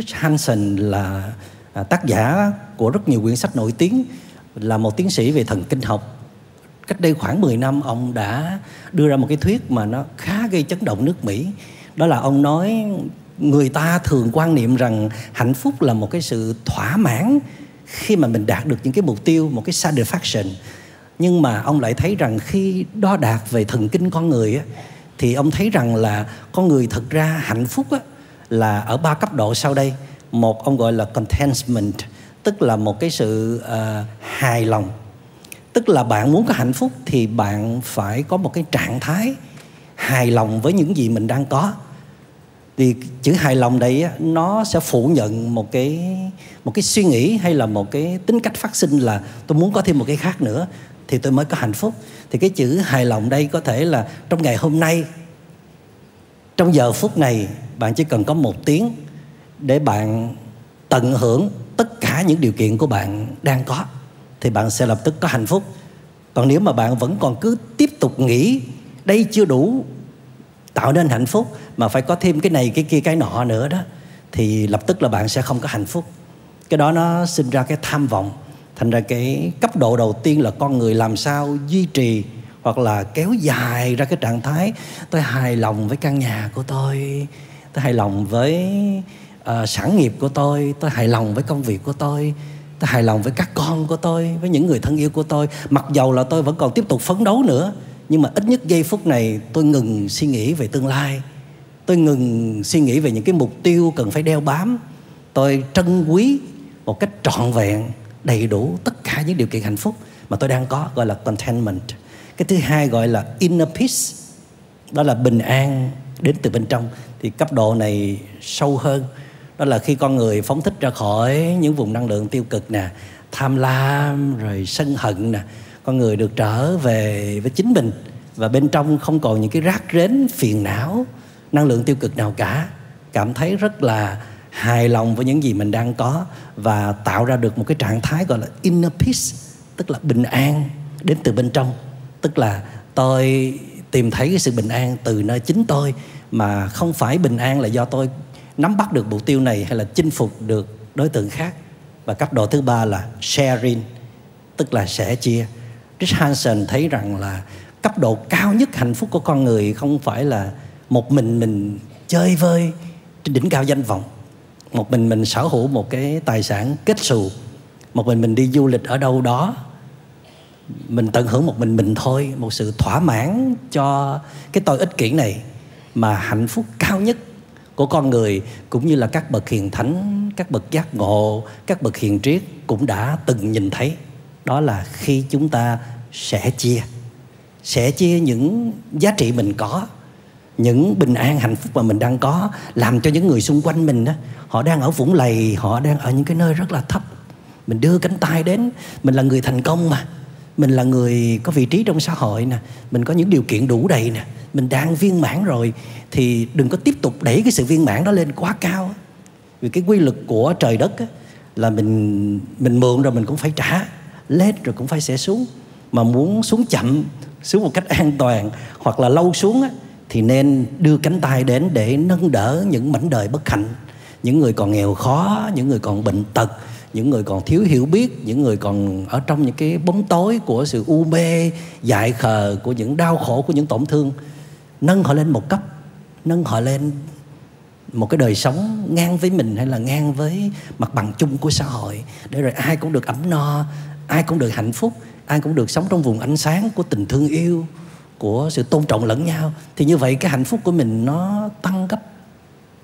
Rich Hansen là à, tác giả của rất nhiều quyển sách nổi tiếng là một tiến sĩ về thần kinh học. Cách đây khoảng 10 năm ông đã đưa ra một cái thuyết mà nó khá gây chấn động nước Mỹ. Đó là ông nói người ta thường quan niệm rằng hạnh phúc là một cái sự thỏa mãn khi mà mình đạt được những cái mục tiêu một cái satisfaction. Nhưng mà ông lại thấy rằng khi đo đạt về thần kinh con người á, thì ông thấy rằng là con người thực ra hạnh phúc á, là ở ba cấp độ sau đây. Một ông gọi là contentment tức là một cái sự uh, hài lòng. Tức là bạn muốn có hạnh phúc thì bạn phải có một cái trạng thái hài lòng với những gì mình đang có. Thì chữ hài lòng đây nó sẽ phủ nhận một cái một cái suy nghĩ hay là một cái tính cách phát sinh là tôi muốn có thêm một cái khác nữa thì tôi mới có hạnh phúc. Thì cái chữ hài lòng đây có thể là trong ngày hôm nay trong giờ phút này bạn chỉ cần có một tiếng để bạn tận hưởng tất cả những điều kiện của bạn đang có, thì bạn sẽ lập tức có hạnh phúc. Còn nếu mà bạn vẫn còn cứ tiếp tục nghĩ, đây chưa đủ tạo nên hạnh phúc, mà phải có thêm cái này, cái kia, cái nọ nữa đó, thì lập tức là bạn sẽ không có hạnh phúc. Cái đó nó sinh ra cái tham vọng, thành ra cái cấp độ đầu tiên là con người làm sao duy trì hoặc là kéo dài ra cái trạng thái, tôi hài lòng với căn nhà của tôi tôi hài lòng với uh, sản nghiệp của tôi tôi hài lòng với công việc của tôi tôi hài lòng với các con của tôi với những người thân yêu của tôi. Mặc dầu là tôi vẫn còn tiếp tục phấn đấu nữa nhưng mà ít nhất giây phút này tôi ngừng suy nghĩ về tương lai. Tôi ngừng suy nghĩ về những cái mục tiêu cần phải đeo bám. Tôi trân quý một cách trọn vẹn đầy đủ tất cả những điều kiện hạnh phúc mà tôi đang có gọi là contentment. Cái thứ hai gọi là inner peace đó là bình an đến từ bên trong thì cấp độ này sâu hơn. Đó là khi con người phóng thích ra khỏi những vùng năng lượng tiêu cực nè, tham lam rồi sân hận nè, con người được trở về với chính mình. Và bên trong không còn những cái rác rến phiền não, năng lượng tiêu cực nào cả. Cảm thấy rất là hài lòng với những gì mình đang có và tạo ra được một cái trạng thái gọi là inner peace, tức là bình an đến từ bên trong. Tức là tôi tìm thấy cái sự bình an từ nơi chính tôi mà không phải bình an là do tôi nắm bắt được mục tiêu này hay là chinh phục được đối tượng khác. Và cấp độ thứ ba là sharing, tức là sẻ chia. Rich Hansen thấy rằng là cấp độ cao nhất hạnh phúc của con người không phải là một mình mình chơi vơi trên đỉnh cao danh vọng. Một mình mình sở hữu một cái tài sản kết xù. Một mình mình đi du lịch ở đâu đó mình tận hưởng một mình mình thôi, một sự thỏa mãn cho cái tôi ích kỷ này mà hạnh phúc cao nhất của con người cũng như là các bậc hiền thánh, các bậc giác ngộ, các bậc hiền triết cũng đã từng nhìn thấy. Đó là khi chúng ta sẽ chia sẽ chia những giá trị mình có, những bình an hạnh phúc mà mình đang có, làm cho những người xung quanh mình đó họ đang ở vũng lầy, họ đang ở những cái nơi rất là thấp. Mình đưa cánh tay đến, mình là người thành công mà mình là người có vị trí trong xã hội nè mình có những điều kiện đủ đầy nè mình đang viên mãn rồi thì đừng có tiếp tục đẩy cái sự viên mãn đó lên quá cao vì cái quy luật của trời đất á, là mình mình mượn rồi mình cũng phải trả lên rồi cũng phải sẽ xuống. Mà muốn xuống chậm xuống một cách an toàn hoặc là lâu xuống á, thì nên đưa cánh tay đến để nâng đỡ những mảnh đời bất hạnh những người còn nghèo khó, những người còn bệnh tật, những người còn thiếu hiểu biết, những người còn ở trong những cái bóng tối của sự u mê, dại khờ, của những đau khổ, của những tổn thương, nâng họ lên một cấp, nâng họ lên một cái đời sống ngang với mình hay là ngang với mặt bằng chung của xã hội. Để rồi ai cũng được ấm no, ai cũng được hạnh phúc, ai cũng được sống trong vùng ánh sáng của tình thương yêu, của sự tôn trọng lẫn nhau. Thì như vậy cái hạnh phúc của mình nó tăng gấp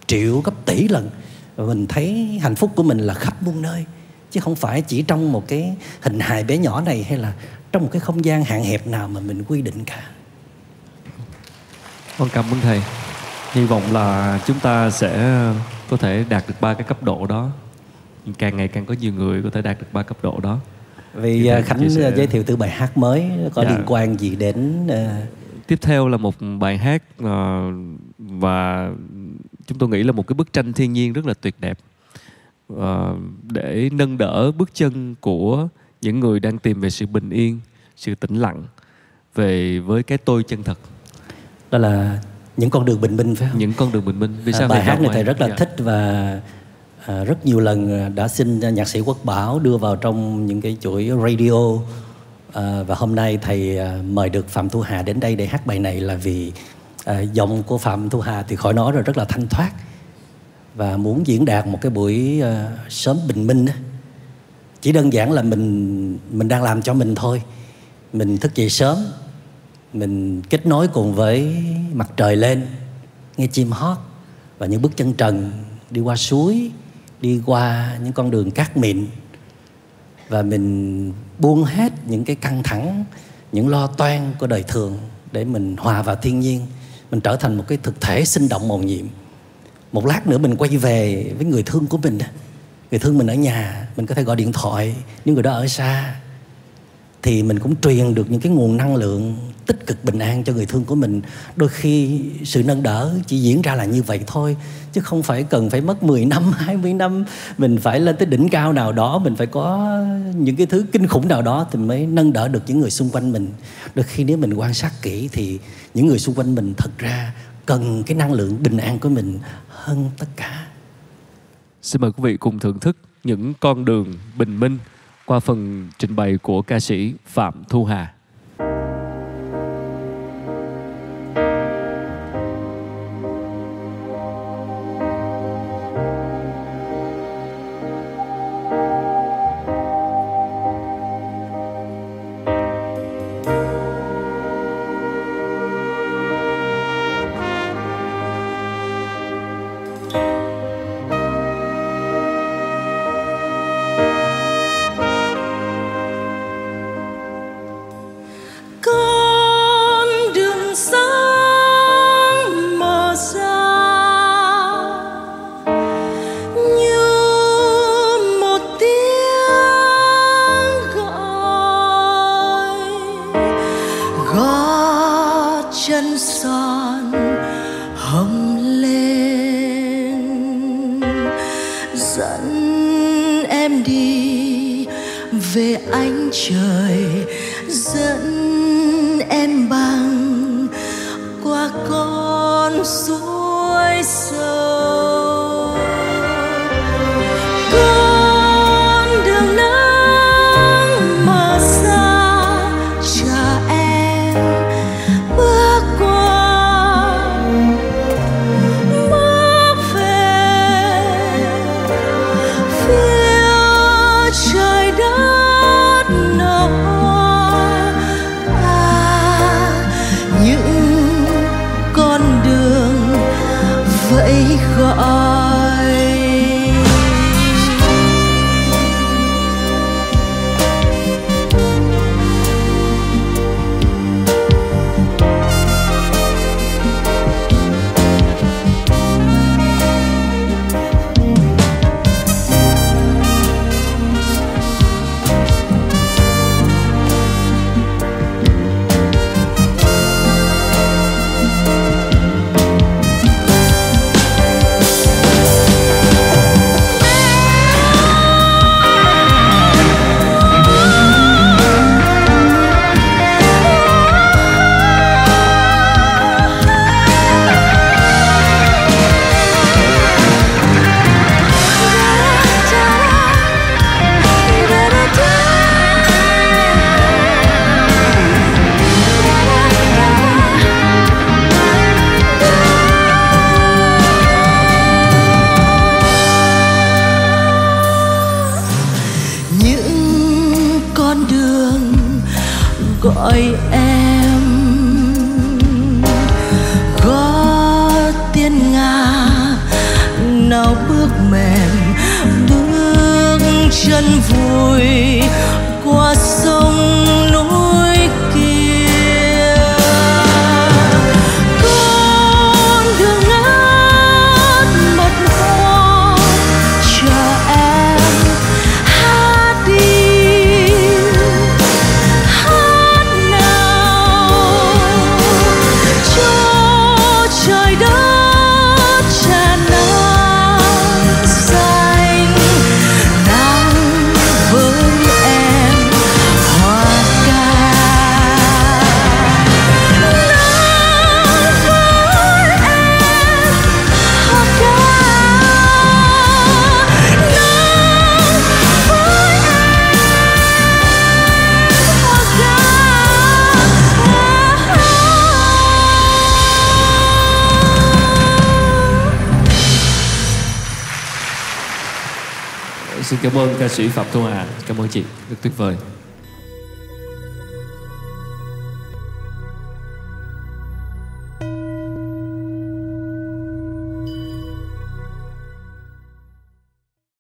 triệu gấp tỷ lần và mình thấy hạnh phúc của mình là khắp muôn nơi chứ không phải chỉ trong một cái hình hài bé nhỏ này hay là trong một cái không gian hạn hẹp nào mà mình quy định cả Vâng cảm ơn thầy. Hy vọng là chúng ta sẽ có thể đạt được ba cái cấp độ đó. Càng ngày càng có nhiều người có thể đạt được ba cấp độ đó. vì uh, khánh sẻ- uh, giới thiệu từ bài hát mới có Dạ. liên quan gì đến uh, Tiếp theo là một bài hát ờ, và chúng tôi nghĩ là một cái bức tranh thiên nhiên rất là tuyệt đẹp. Ờ, để nâng đỡ bước chân của những người đang tìm về sự bình yên, sự tĩnh lặng về với cái tôi chân thật, đó là những con đường bình minh phải không? Những con đường bình minh. Vì sao à, bài hát này thầy rất là Dạ. thích và à, rất nhiều lần đã xin nhạc sĩ Quốc Bảo đưa vào trong những cái chuỗi radio. À, và hôm nay thầy à, mời được Phạm Thu Hà đến đây để hát bài này là vì à, giọng của Phạm Thu Hà thì khỏi nói rồi rất là thanh thoát. Và muốn diễn đạt một cái buổi à, sớm bình minh chỉ đơn giản là mình mình đang làm cho mình thôi. Mình thức dậy sớm mình kết nối cùng với mặt trời lên nghe chim hót và những bước chân trần đi qua suối đi qua những con đường cát mịn. Và mình buông hết những cái căng thẳng những lo toan của đời thường để mình hòa vào thiên nhiên mình trở thành một cái thực thể sinh động màu nhiệm. Một lát nữa mình quay về với người thương của mình người thương mình ở nhà, mình có thể gọi điện thoại. Những người đó ở xa thì mình cũng truyền được những cái nguồn năng lượng tích cực bình an cho người thương của mình. Đôi khi sự nâng đỡ chỉ diễn ra là như vậy thôi, chứ không phải cần phải mất 10 năm 20 năm, mình phải lên tới đỉnh cao nào đó, mình phải có những cái thứ kinh khủng nào đó thì mới nâng đỡ được những người xung quanh mình. Đôi khi nếu mình quan sát kỹ thì những người xung quanh mình thật ra cần cái năng lượng bình an của mình hơn tất cả. Xin mời quý vị cùng thưởng thức những con đường bình minh qua phần trình bày của ca sĩ Phạm Thu Hà. chân son hồng lên. Dẫn em đi về ánh trời dẫn hiên ngang nào bước mềm bước chân vui qua sông xin cảm ơn ca sĩ phạm thu hà. Cảm ơn chị. Rất tuyệt vời.